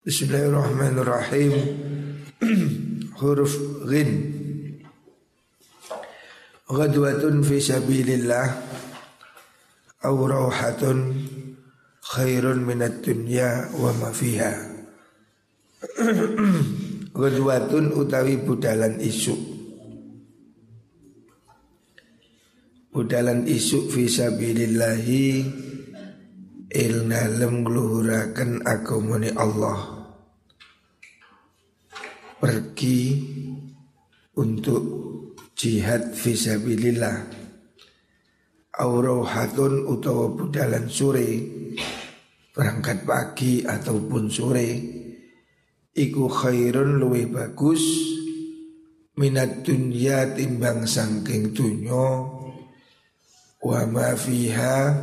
Bismillahirrahmanirrahim. Huruf Ghin. Ghadwatun fi sabilillah. Aw rawhatun Khairun minat dunya wa ma fiha. Ghadwatun utawi budalan isu. Budalan isu fi sabilillahi ilnalem ngluhuraken agamane Allah. Pergi untuk jihad fisabilillah. Aurauhatun utawa budalan sore. Berangkat pagi ataupun sore. Iku khairun luwih bagus minat dunya timbang sangking dunyo wa ma fiha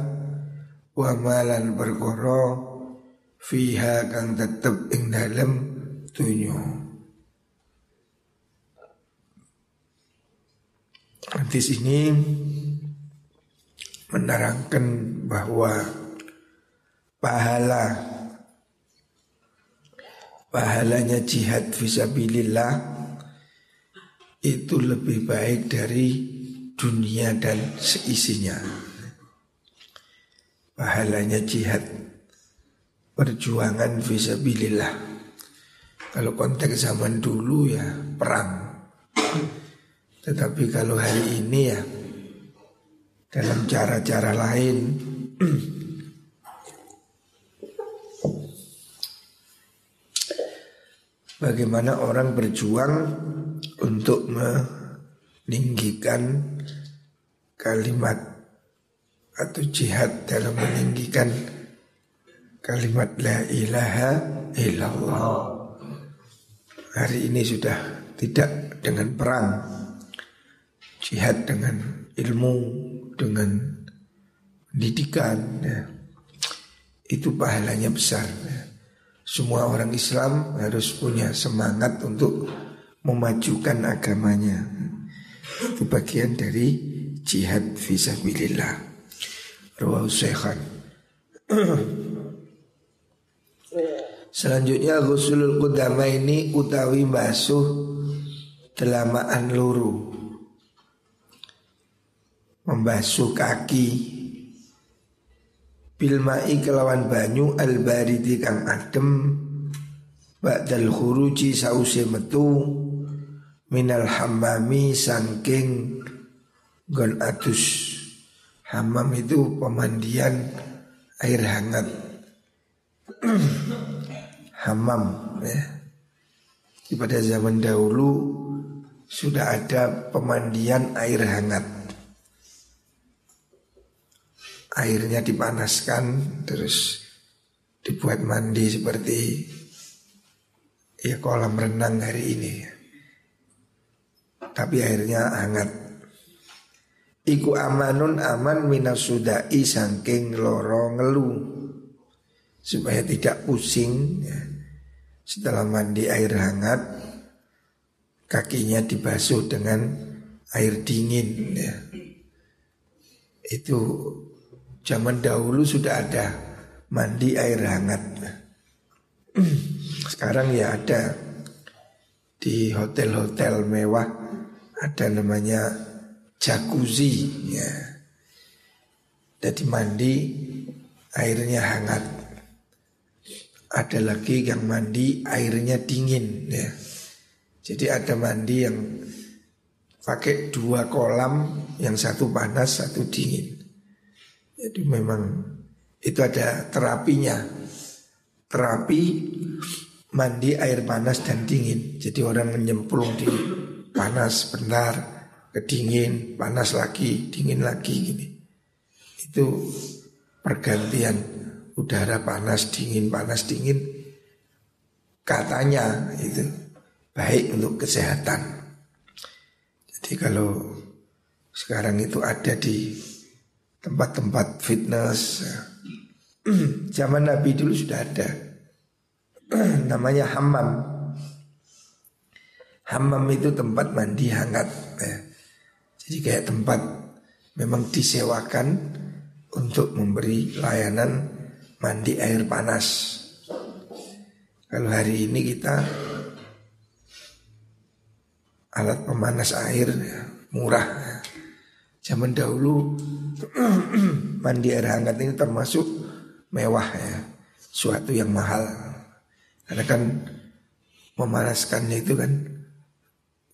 wa malan perkara fiha kang tetep ing dalem dunyo Hadis ini menerangkan bahwa pahala pahalanya jihad visabilillah itu lebih baik dari dunia dan seisinya pahalanya jihad perjuangan visabilillah. Kalau konteks zaman dulu ya perang. Tetapi kalau hari ini ya dalam cara-cara lain bagaimana orang berjuang untuk meninggikan kalimat atau jihad dalam meninggikan kalimat la ilaha illallah. Hari ini sudah tidak dengan perang, jihad dengan ilmu, dengan pendidikan. Ya. Itu pahalanya besar. Ya. Semua orang Islam harus punya semangat untuk memajukan agamanya. Itu bagian dari jihad visabilillah. Rawahu Syekhan Selanjutnya Ghusulul Qudama ini utawi basuh telamaan luru. Membasuh kaki. Bilma'i kelawan banyu al-baridi kang adem. Ba'dal khuruji sause metu. Minal hammami sangking Gon atus Hamam itu pemandian air hangat. Hamam ya. Pada zaman dahulu sudah ada pemandian air hangat. Airnya dipanaskan terus dibuat mandi seperti ya kolam renang hari ini. Tapi airnya hangat. Iku amanun aman minasudai sangking loro ngelu Supaya tidak pusing ya. Setelah mandi air hangat Kakinya dibasuh dengan air dingin ya. Itu zaman dahulu sudah ada mandi air hangat Sekarang ya ada di hotel-hotel mewah ada namanya jacuzzi ya. Jadi mandi airnya hangat. Ada lagi yang mandi airnya dingin ya. Jadi ada mandi yang pakai dua kolam, yang satu panas, satu dingin. Jadi memang itu ada terapinya. Terapi mandi air panas dan dingin. Jadi orang menyemplung di panas benar kedingin, panas lagi, dingin lagi gini. Itu pergantian udara panas, dingin, panas, dingin. Katanya itu baik untuk kesehatan. Jadi kalau sekarang itu ada di tempat-tempat fitness. Zaman Nabi dulu sudah ada. Namanya hammam. Hammam itu tempat mandi hangat. Ya. Jadi kayak tempat memang disewakan untuk memberi layanan mandi air panas. Kalau hari ini kita alat pemanas air ya, murah. Zaman dahulu mandi air hangat ini termasuk mewah ya, suatu yang mahal. Karena kan memanaskannya itu kan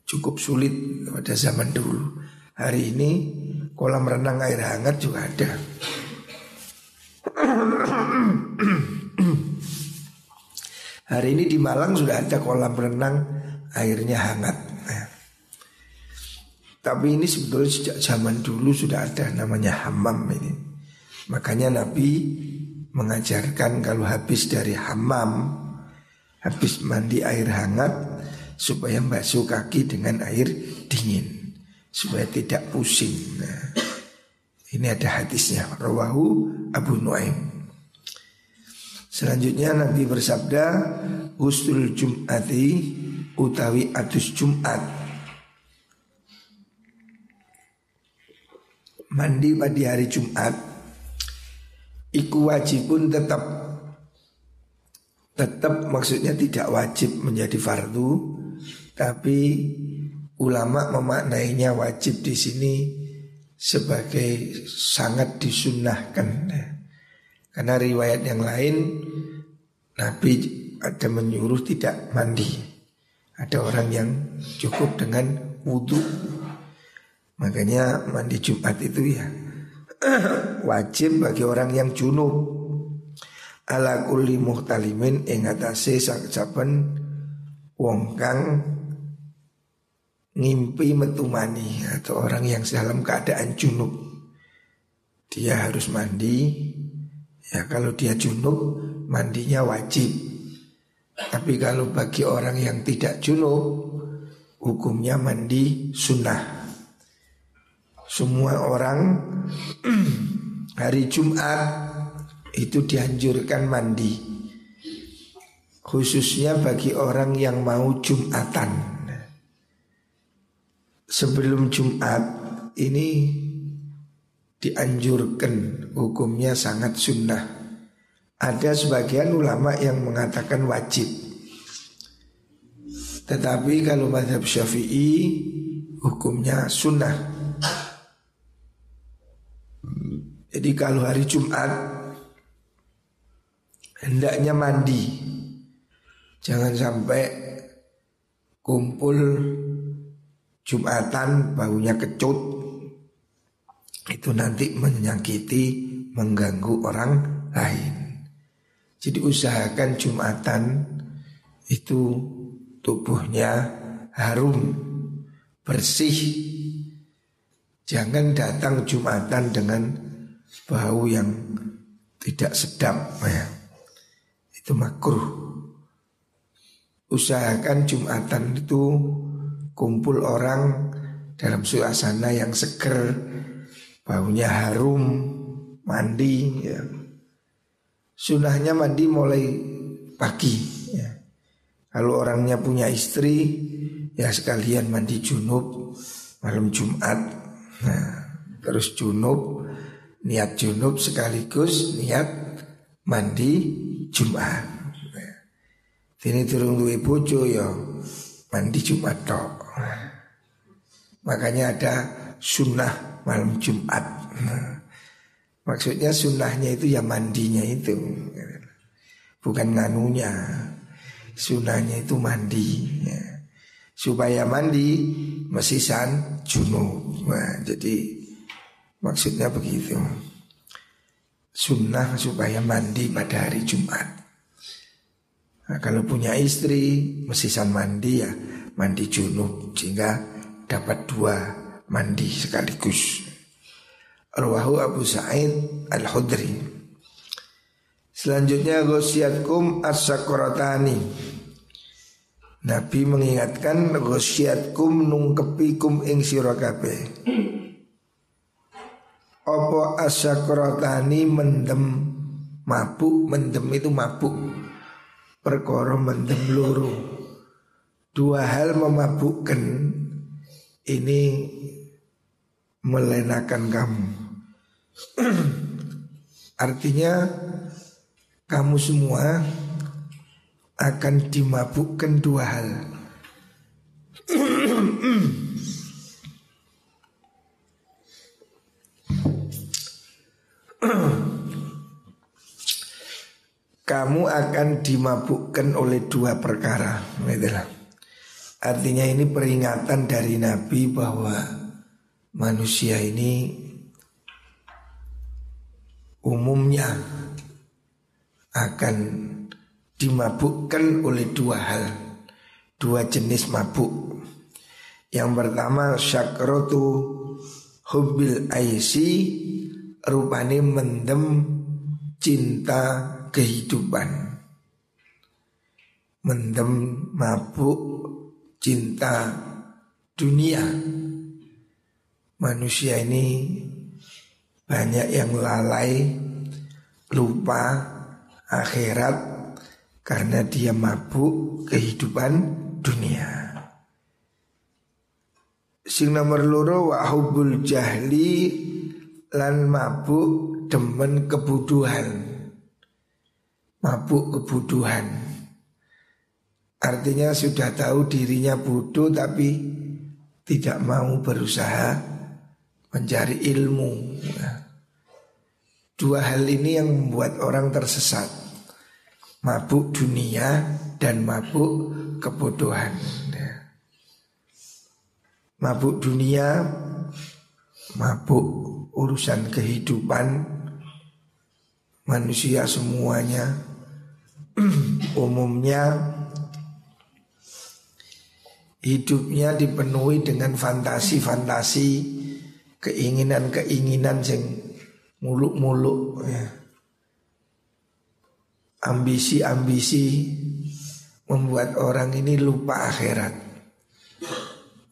cukup sulit pada zaman dulu. Hari ini kolam renang air hangat juga ada. Hari ini di Malang sudah ada kolam renang airnya hangat. Tapi ini sebetulnya sejak zaman dulu sudah ada namanya hamam ini. Makanya Nabi mengajarkan kalau habis dari hamam, habis mandi air hangat, supaya basuh kaki dengan air dingin supaya tidak pusing. Nah, ini ada hadisnya. Rawahu Abu Nuaim. Selanjutnya Nabi bersabda, Ustul Jum'ati utawi atus Jum'at. Mandi pada hari Jumat Iku wajibun tetap Tetap maksudnya tidak wajib menjadi fardu Tapi ulama memaknainya wajib di sini sebagai sangat disunahkan. Karena riwayat yang lain Nabi ada menyuruh tidak mandi. Ada orang yang cukup dengan wudhu. Makanya mandi Jumat itu ya wajib bagi orang yang junub. Ala kulli muhtalimin ing atase saben wong kang ngimpi metumani atau orang yang dalam keadaan junub. Dia harus mandi. Ya kalau dia junub mandinya wajib. Tapi kalau bagi orang yang tidak junub hukumnya mandi sunnah. Semua orang hari Jumat itu dianjurkan mandi. Khususnya bagi orang yang mau Jumatan sebelum Jumat ini dianjurkan hukumnya sangat sunnah. Ada sebagian ulama yang mengatakan wajib. Tetapi kalau madhab syafi'i hukumnya sunnah. Jadi kalau hari Jumat hendaknya mandi. Jangan sampai kumpul Jumatan baunya kecut itu nanti menyakiti mengganggu orang lain. Jadi usahakan Jumatan itu tubuhnya harum, bersih. Jangan datang Jumatan dengan bau yang tidak sedap ya. Itu makruh. Usahakan Jumatan itu kumpul orang dalam suasana yang seger, baunya harum, mandi. Ya. Sunahnya mandi mulai pagi. Ya. Kalau orangnya punya istri, ya sekalian mandi junub malam Jumat. Nah, terus junub, niat junub sekaligus niat mandi Jumat. Nah, ini turun duwe bojo ya mandi Jumat tok. Makanya ada sunnah malam Jumat. Maksudnya sunnahnya itu ya mandinya itu. Bukan nganunya. Sunnahnya itu mandi. Ya. Supaya mandi mesisan junub. Nah, jadi maksudnya begitu. Sunnah supaya mandi pada hari Jumat. Nah, kalau punya istri mesisan mandi ya mandi junub sehingga dapat dua mandi sekaligus. Arwahu Abu Sa'id Al-Hudri. Selanjutnya gosiatkum as-sakoratani. Nabi mengingatkan gosiatkum nungkepikum ing sirakabe. Opo as-sakoratani mendem mabuk, mendem itu mabuk. Perkara mendem luru Dua hal memabukkan ini melenakan kamu. Artinya kamu semua akan dimabukkan dua hal. Kamu akan dimabukkan oleh dua perkara. Itulah. Artinya ini peringatan dari Nabi bahwa manusia ini umumnya akan dimabukkan oleh dua hal, dua jenis mabuk. Yang pertama syakrotu hubil aisi rupane mendem cinta kehidupan. Mendem mabuk cinta dunia. Manusia ini banyak yang lalai, lupa akhirat karena dia mabuk kehidupan dunia. Sing nomor loro wa hubul jahli lan mabuk demen kebuduhan. Mabuk kebuduhan. Artinya sudah tahu dirinya bodoh tapi tidak mau berusaha mencari ilmu. Dua hal ini yang membuat orang tersesat mabuk dunia dan mabuk kebodohan. Mabuk dunia, mabuk urusan kehidupan manusia semuanya. Umumnya hidupnya dipenuhi dengan fantasi-fantasi keinginan-keinginan yang muluk-muluk ya. Ambisi-ambisi membuat orang ini lupa akhirat.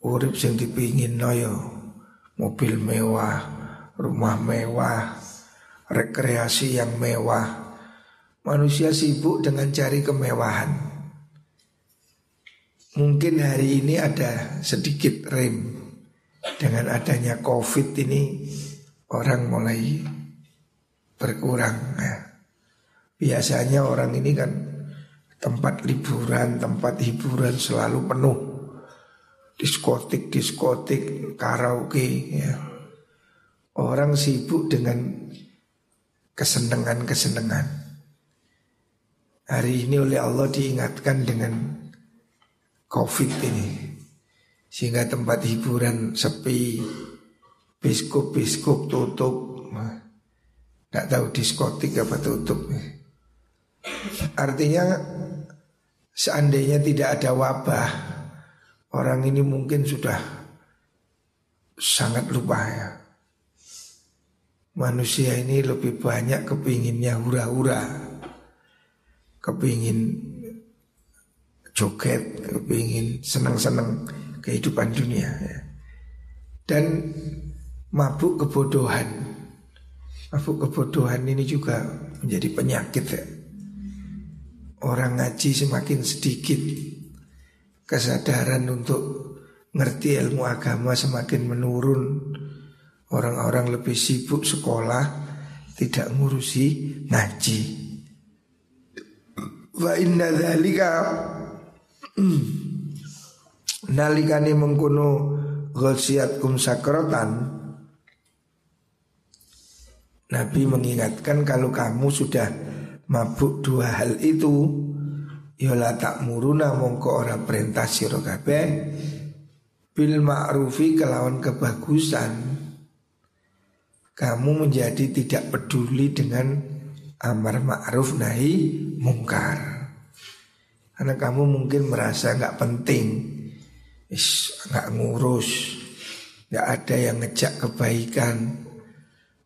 Urip sing dipingin noyo, mobil mewah, rumah mewah, rekreasi yang mewah. Manusia sibuk dengan cari kemewahan. Mungkin hari ini ada sedikit rem dengan adanya COVID ini orang mulai berkurang. Nah, Biasanya orang ini kan tempat liburan, tempat hiburan selalu penuh. Diskotik, diskotik, karaoke ya. Orang sibuk dengan kesenangan-kesenangan. Hari ini oleh Allah diingatkan dengan Covid ini. Sehingga tempat hiburan sepi, biskop-biskop tutup. Tidak tahu diskotik apa tutup. Ya. Artinya seandainya tidak ada wabah Orang ini mungkin sudah sangat lupa ya Manusia ini lebih banyak kepinginnya hura-hura. Kepingin joget, kepingin senang-senang kehidupan dunia ya. Dan mabuk kebodohan. Mabuk kebodohan ini juga menjadi penyakit ya. Orang ngaji semakin sedikit Kesadaran untuk ngerti ilmu agama semakin menurun Orang-orang lebih sibuk sekolah Tidak ngurusi ngaji. Wa inna dhalika Nalikani mengkuno kum sakrotan Nabi mengingatkan kalau kamu sudah mabuk dua hal itu yola tak muruna mongko ora perintah sira kabeh. Bil ma'rufi kelawan kebagusan kamu menjadi tidak peduli dengan amar ma'ruf nahi mungkar. Karena kamu mungkin merasa nggak penting. Nggak ngurus. Nggak ada yang ngejak kebaikan.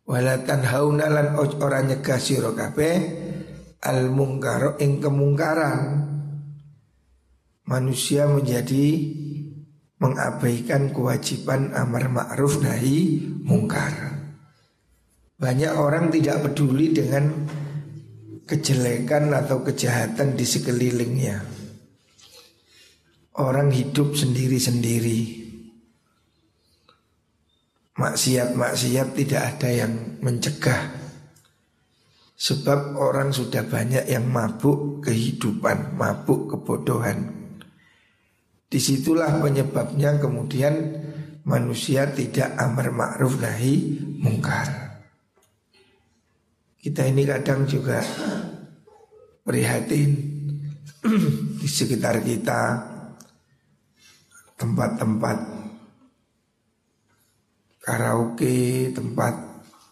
Walatan haunalan orang nyegah kabeh al mungkaro ing kemungkaran. Manusia menjadi mengabaikan kewajiban amar ma'ruf nahi mungkar. Banyak orang tidak peduli dengan kejelekan atau kejahatan di sekelilingnya. Orang hidup sendiri-sendiri. Maksiat-maksiat tidak ada yang mencegah Sebab orang sudah banyak yang mabuk kehidupan, mabuk kebodohan. Di situlah penyebabnya kemudian manusia tidak amar ma'ruf nahi mungkar. Kita ini kadang juga prihatin di sekitar kita tempat-tempat karaoke, tempat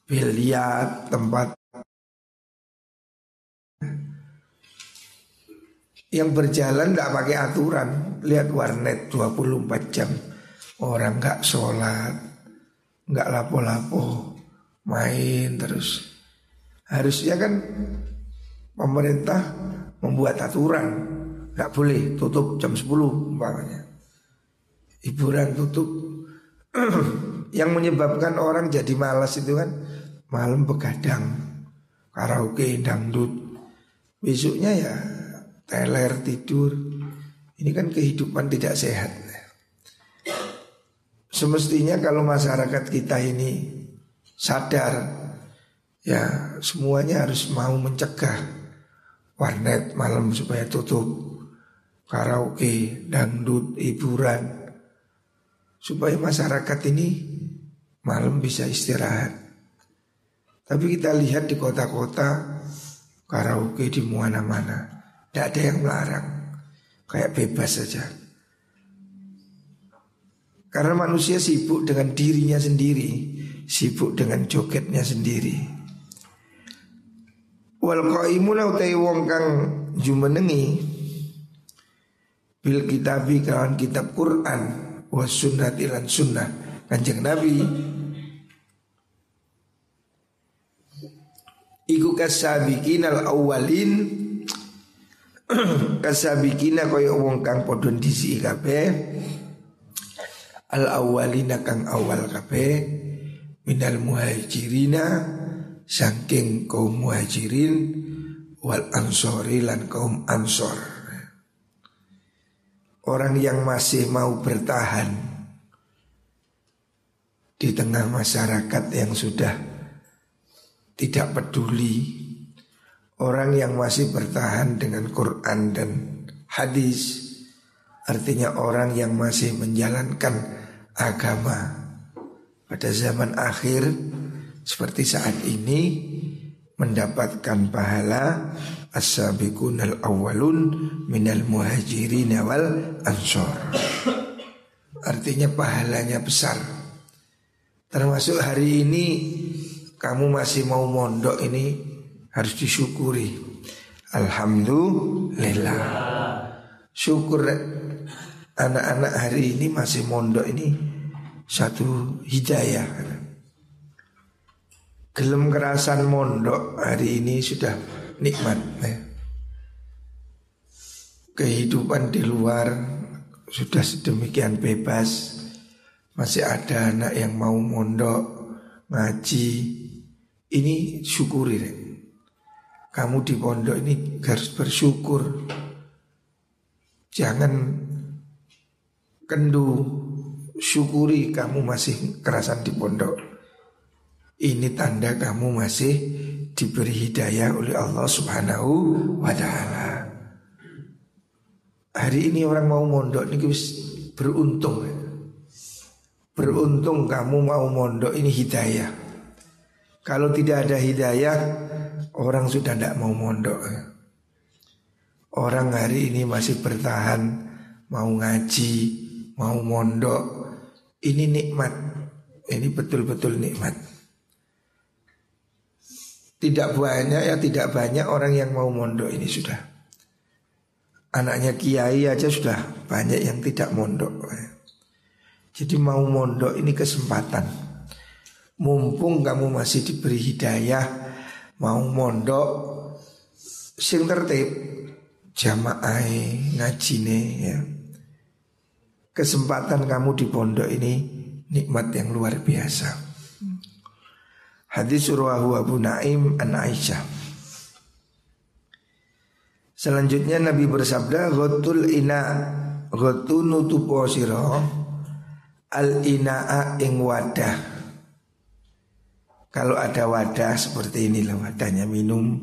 biliar, tempat yang berjalan tidak pakai aturan. Lihat warnet 24 jam. Orang nggak sholat nggak lapo-lapo main terus harusnya kan pemerintah membuat aturan nggak boleh tutup jam 10 umpamanya hiburan tutup yang menyebabkan orang jadi malas itu kan malam begadang karaoke dangdut besoknya ya teler tidur. Ini kan kehidupan tidak sehat. Semestinya kalau masyarakat kita ini sadar ya semuanya harus mau mencegah warnet malam supaya tutup, karaoke, dangdut, hiburan supaya masyarakat ini malam bisa istirahat. Tapi kita lihat di kota-kota karaoke di mana-mana. Tidak ada yang melarang Kayak bebas saja Karena manusia sibuk dengan dirinya sendiri Sibuk dengan jogetnya sendiri Wal qaimuna utai wong kang jumenengi. Bil kitabi kawan kitab Quran. Was sunnati lan sunnah Kanjeng Nabi. Iku kasabikin al awalin kasabikina kaya wong kang padha disi kabeh. Al awalina kang awal kabeh. Minal muhajirina saking kaum muhajirin wal ansori lan kaum ansor. Orang yang masih mau bertahan di tengah masyarakat yang sudah tidak peduli Orang yang masih bertahan dengan Quran dan hadis Artinya orang yang masih menjalankan agama Pada zaman akhir seperti saat ini Mendapatkan pahala As-sabiqun al-awwalun minal muhajirin wal ansor Artinya pahalanya besar Termasuk hari ini kamu masih mau mondok ini harus disyukuri. Alhamdulillah. Syukur anak-anak hari ini masih mondok ini satu hidayah. Gelem kerasan mondok hari ini sudah nikmat. Ya. Kehidupan di luar sudah sedemikian bebas. Masih ada anak yang mau mondok ngaji. Ini syukuri. Ya kamu di pondok ini harus bersyukur. Jangan kendu, syukuri kamu masih kerasan di pondok. Ini tanda kamu masih diberi hidayah oleh Allah Subhanahu wa taala. Hari ini orang mau mondok ini beruntung. Beruntung kamu mau mondok ini hidayah. Kalau tidak ada hidayah, Orang sudah tidak mau mondok Orang hari ini masih bertahan Mau ngaji Mau mondok Ini nikmat Ini betul-betul nikmat Tidak banyak ya tidak banyak orang yang mau mondok ini sudah Anaknya kiai aja sudah banyak yang tidak mondok Jadi mau mondok ini kesempatan Mumpung kamu masih diberi hidayah mau mondok sing tertib jamaah ngajine ya. Kesempatan kamu di pondok ini nikmat yang luar biasa. Hadis surwahu Abu Naim an Aisyah. Selanjutnya Nabi bersabda Gotul ina Gotu nutupo Al inaa ing wadah. Kalau ada wadah seperti ini lah wadahnya minum.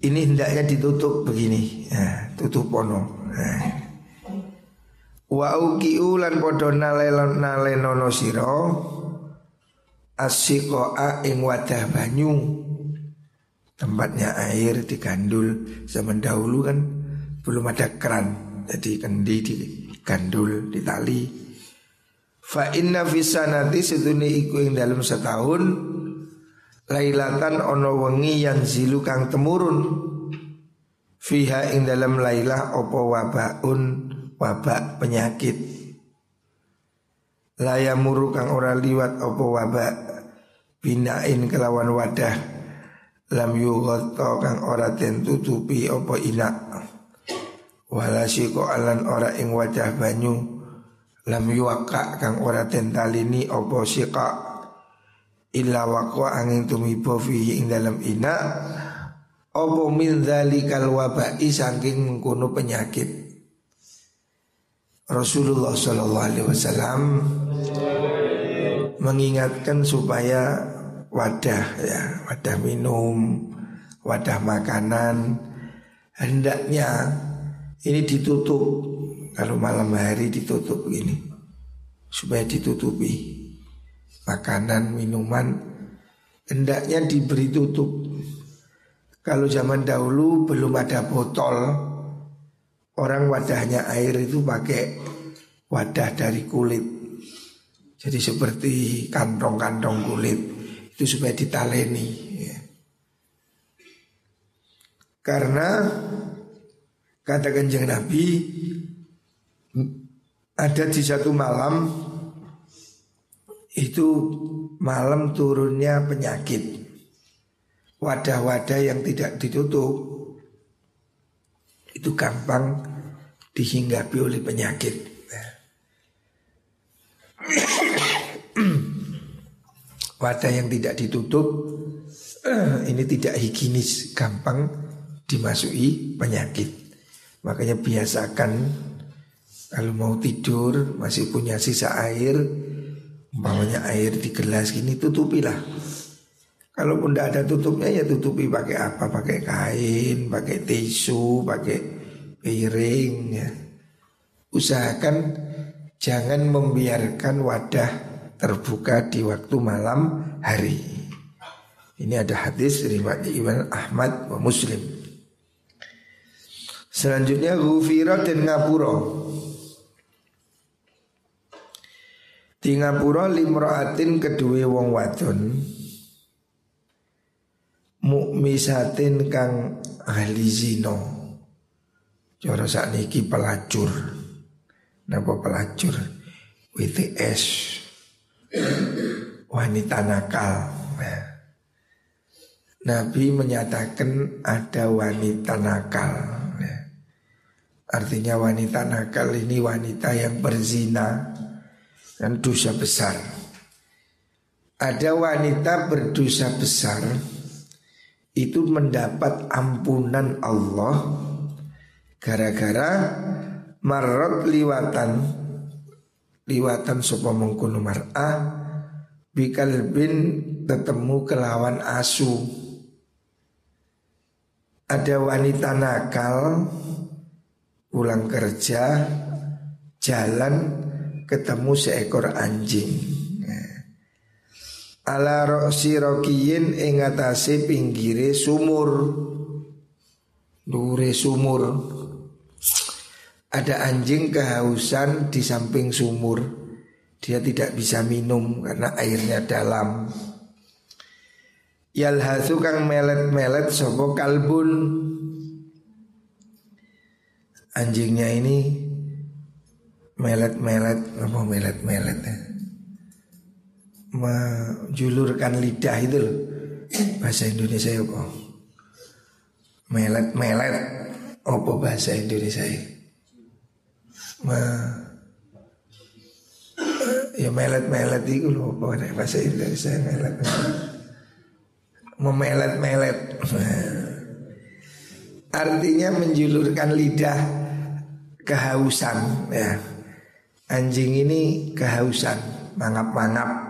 Ini hendaknya ditutup begini. Ya, tutup pono nah. wa uki ulan podo nalenono siro asikoa ing wadah banyu. Tempatnya air digandul zaman dahulu kan. Belum ada keran jadi kendi digandul ditali. Fa inna fisanati seduni iku ing dalam setahun lailatan ono wengi yang zilu kang temurun. Fiha ing dalam lailah opo wabaun wabak penyakit layamuru kang ora liwat opo wabak binain kelawan wadah. Lam yugoto kang ora den tutupi opo inak. Walasiko alan ora ing wajah banyu. Lam yuwaka kang ora den talini opo sika illa waqwa angin tumibo fihi ing dalam ina opo min dzalikal wabai saking mengkono penyakit Rasulullah Shallallahu Alaihi Wasallam mengingatkan supaya wadah ya wadah minum wadah makanan hendaknya ini ditutup kalau malam hari ditutup begini supaya ditutupi makanan, minuman hendaknya diberi tutup. Kalau zaman dahulu belum ada botol, orang wadahnya air itu pakai wadah dari kulit. Jadi seperti kantong-kantong kulit itu supaya ditaleni. Ya. Karena kata kanjeng Nabi ada di satu malam itu malam turunnya penyakit. Wadah-wadah yang tidak ditutup itu gampang dihinggapi oleh penyakit. Wadah yang tidak ditutup ini tidak higienis, gampang dimasuki penyakit. Makanya biasakan kalau mau tidur masih punya sisa air Umpamanya air di gelas gini tutupilah. Kalaupun tidak ada tutupnya ya tutupi pakai apa? Pakai kain, pakai tisu, pakai piring ya. Usahakan jangan membiarkan wadah terbuka di waktu malam hari. Ini ada hadis riwayat Imam Ahmad wa Muslim. Selanjutnya Gufira dan Ngapuro Di ngapura limraatin kedua wong wadon Mukmisatin kang ahli zino Cara niki pelacur. Napa pelacur? WTS Wanita nakal. Nabi menyatakan ada wanita nakal. Artinya wanita nakal ini wanita yang berzina dan dosa besar. Ada wanita berdosa besar itu mendapat ampunan Allah gara-gara marot liwatan liwatan sopa mengkuno mar'ah bikal bin ketemu kelawan asu ada wanita nakal pulang kerja jalan ketemu seekor anjing. Ala roksi rokiyin ing atase pinggire sumur. Dure sumur. Ada anjing kehausan di samping sumur. Dia tidak bisa minum karena airnya dalam. Yalhasu kang melet-melet sopo kalbun. Anjingnya ini melet-melet apa melet-melet ya menjulurkan lidah itu loh. Bahasa Indonesia apa melet-melet apa bahasa Indonesia ya Ma, ya melet-melet itu loh apa bahasa Indonesia melet memelet-melet artinya menjulurkan lidah kehausan ya. Anjing ini kehausan, mangap-mangap.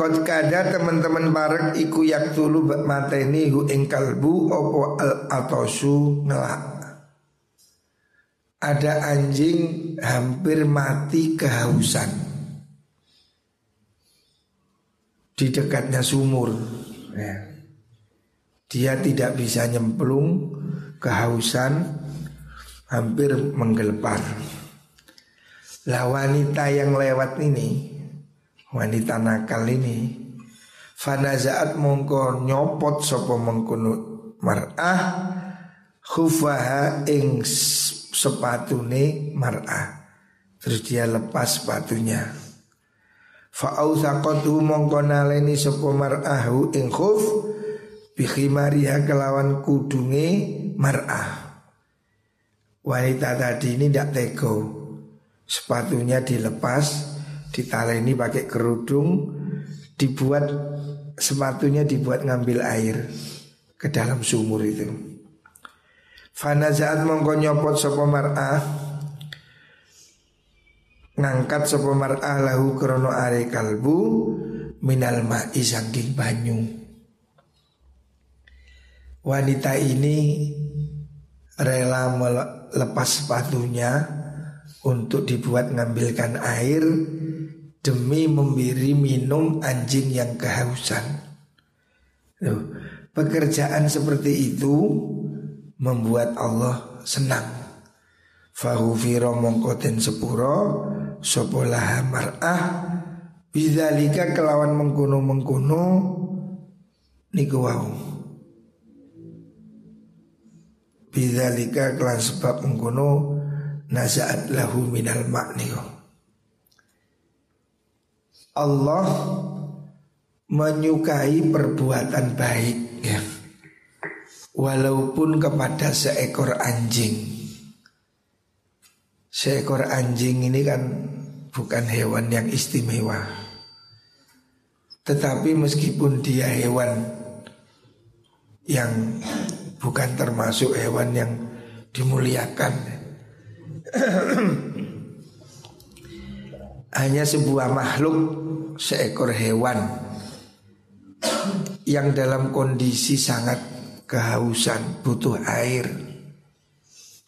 Kot kada teman-teman barek iku yak tulu mateni hu ing kalbu opo al atosu ngelak. Ada anjing hampir mati kehausan di dekatnya sumur. Ya. Dia tidak bisa nyemplung kehausan hampir menggelepar. Lah wanita yang lewat ini wanita nakal ini fanazaat mongko nyopot sopo mengkuno mar'ah khufaha ing sepatune mar'ah. Terus dia lepas sepatunya. Fa'authaqatu mongko naleni sopo mar'ahu ing khuf bikhimariha kelawan kudunge mar'ah. Wanita tadi ini tidak tego sepatunya dilepas ditaleni pakai kerudung, dibuat sepatunya dibuat ngambil air ke dalam sumur itu. Fanazaat mongko nyopot sapa mar'ah ngangkat sapa mar'ah lahu krono are kalbu minal ma'i saking banyu. Wanita ini rela melepas sepatunya untuk dibuat ngambilkan air demi memberi minum anjing yang kehausan. Loh, pekerjaan seperti itu membuat Allah senang. Fahufiro mongkoten sepuro sopolah mar'ah Bidalika kelawan mengkuno mengkuno niku wau. Kelawan sebab mengkuno nazaat lahu minal. Allah menyukai perbuatan baik ya. Walaupun kepada seekor anjing Seekor anjing ini kan bukan hewan yang istimewa Tetapi meskipun dia hewan yang bukan termasuk hewan yang dimuliakan hanya sebuah makhluk seekor hewan yang dalam kondisi sangat kehausan, butuh air.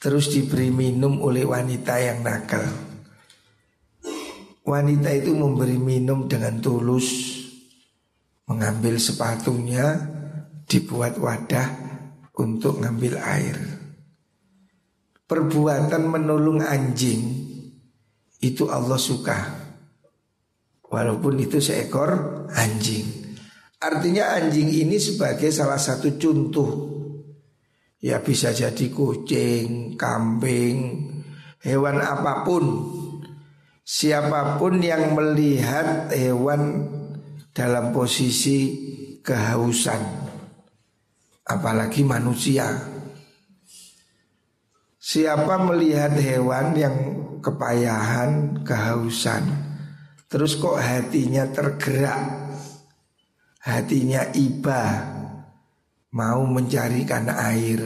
Terus diberi minum oleh wanita yang nakal. Wanita itu memberi minum dengan tulus, mengambil sepatunya, dibuat wadah untuk ngambil air. Perbuatan menolong anjing itu Allah suka Walaupun itu seekor anjing. Artinya anjing ini sebagai salah satu contoh. Ya bisa jadi kucing, kambing, hewan apa pun. Siapa pun yang melihat hewan dalam posisi kehausan. Apalagi manusia. Siapa melihat hewan yang kepayahan, kehausan, terus kok hatinya tergerak, hatinya iba, mau mencarikan air,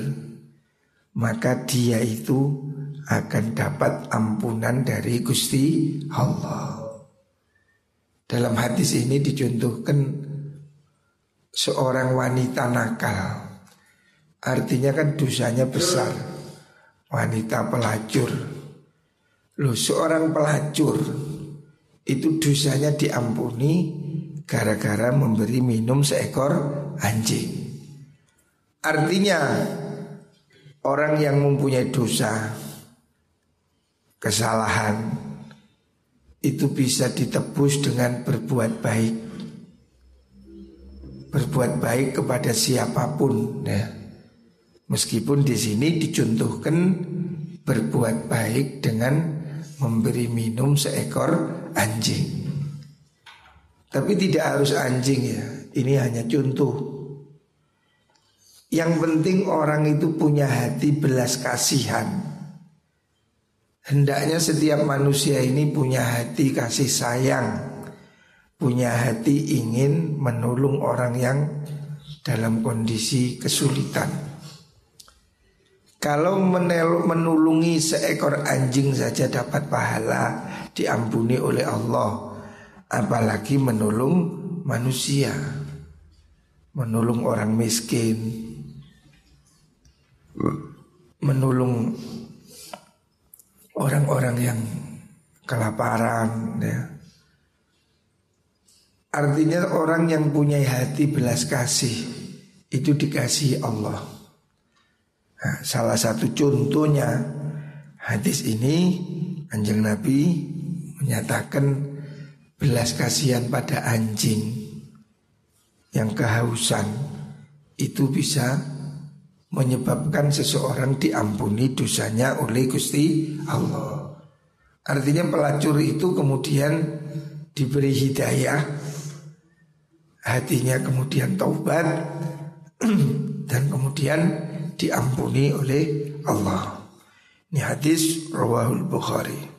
maka dia itu akan dapat ampunan dari Gusti Allah. Dalam hadis ini dicontohkan seorang wanita nakal. Artinya kan dosanya besar wanita pelacur. Loh seorang pelacur itu dosanya diampuni gara-gara memberi minum seekor anjing. Artinya orang yang mempunyai dosa kesalahan itu bisa ditebus dengan berbuat baik. Berbuat baik kepada siapa pun ya. Meskipun di sini dicontohkan berbuat baik dengan memberi minum seekor anjing. Tapi tidak harus anjing ya. Ini hanya contoh. Yang penting orang itu punya hati belas kasihan. Hendaknya setiap manusia ini punya hati kasih sayang, punya hati ingin menolong orang yang dalam kondisi kesulitan. Kalau menulungi seekor anjing saja dapat pahala diampuni oleh Allah Apalagi menolong manusia, menolong orang miskin, menolong orang-orang yang kelaparan ya. Artinya orang yang punya hati belas kasih itu dikasih Allah. Nah, salah satu contohnya hadis ini anjing Nabi menyatakan belas kasihan pada anjing yang kehausan itu bisa menyebabkan seseorang diampuni dosanya oleh Gusti Allah. Artinya pelacur itu kemudian diberi hidayah hatinya kemudian taubat dan kemudian diampuni oleh Allah. Ini hadis rawahul Bukhari.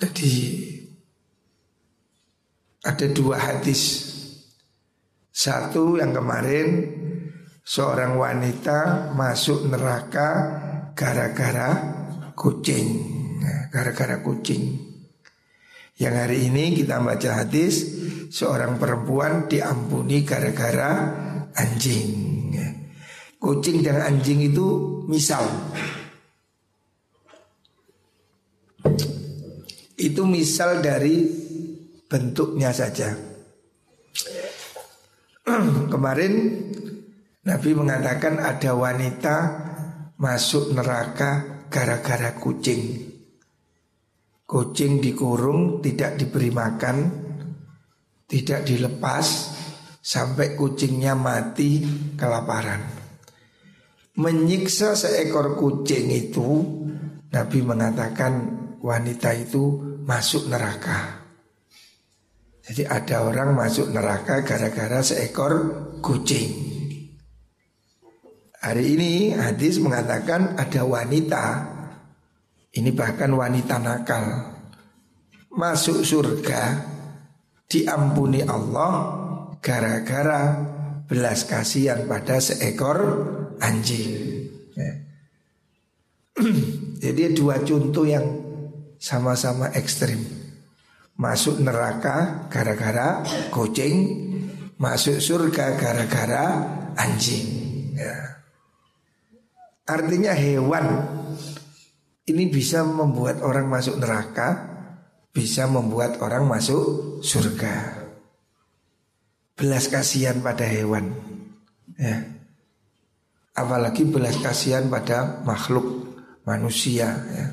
Jadi ada dua hadis. Satu yang kemarin seorang wanita masuk neraka gara-gara kucing. Nah, gara-gara kucing. Yang hari ini kita baca hadis Seorang perempuan diampuni gara-gara anjing Kucing dan anjing itu misal Itu misal dari bentuknya saja Kemarin Nabi mengatakan ada wanita masuk neraka gara-gara kucing Kucing dikurung, tidak diberi makan, tidak dilepas sampai kucingnya mati kelaparan. Menyiksa seekor kucing itu, Nabi mengatakan wanita itu masuk neraka. Jadi ada orang masuk neraka gara-gara seekor kucing. Hari ini hadis mengatakan ada wanita ini bahkan wanita nakal Masuk surga Diampuni Allah Gara-gara belas kasihan pada seekor anjing ya. Jadi dua contoh yang sama-sama ekstrim Masuk neraka gara-gara kucing Masuk surga gara-gara anjing ya. Artinya hewan ini bisa membuat orang masuk neraka, bisa membuat orang masuk surga. Belas kasihan pada hewan, ya. Apalagi belas kasihan pada makhluk manusia, ya.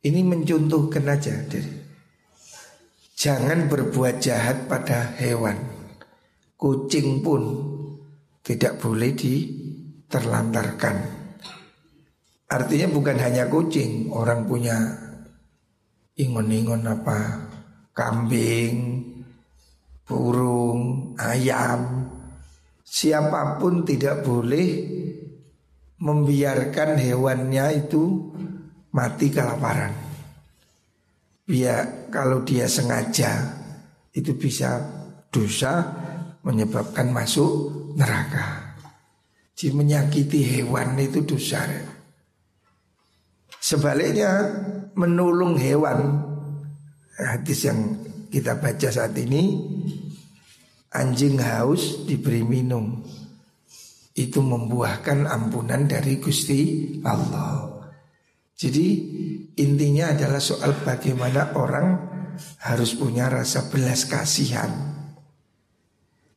Ini mencontohkan aja, jadi jangan berbuat jahat pada hewan. Kucing pun tidak boleh diterlantarkan. Artinya bukan hanya kucing, orang punya ingon-ingon apa, kambing, burung, ayam, siapa pun tidak boleh membiarkan hewannya itu mati kelaparan. Biar kalau dia sengaja itu bisa dosa menyebabkan masuk neraka. Jadi menyakiti hewan itu dosa. Sebaliknya menolong hewan Hadis yang kita baca saat ini Anjing haus diberi minum Itu membuahkan ampunan dari Gusti Allah Jadi intinya adalah soal bagaimana orang harus punya rasa belas kasihan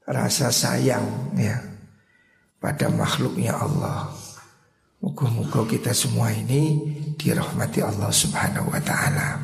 Rasa sayang ya pada makhluknya Allah Moga-moga kita semua ini dirahmati Allah Subhanahu wa taala.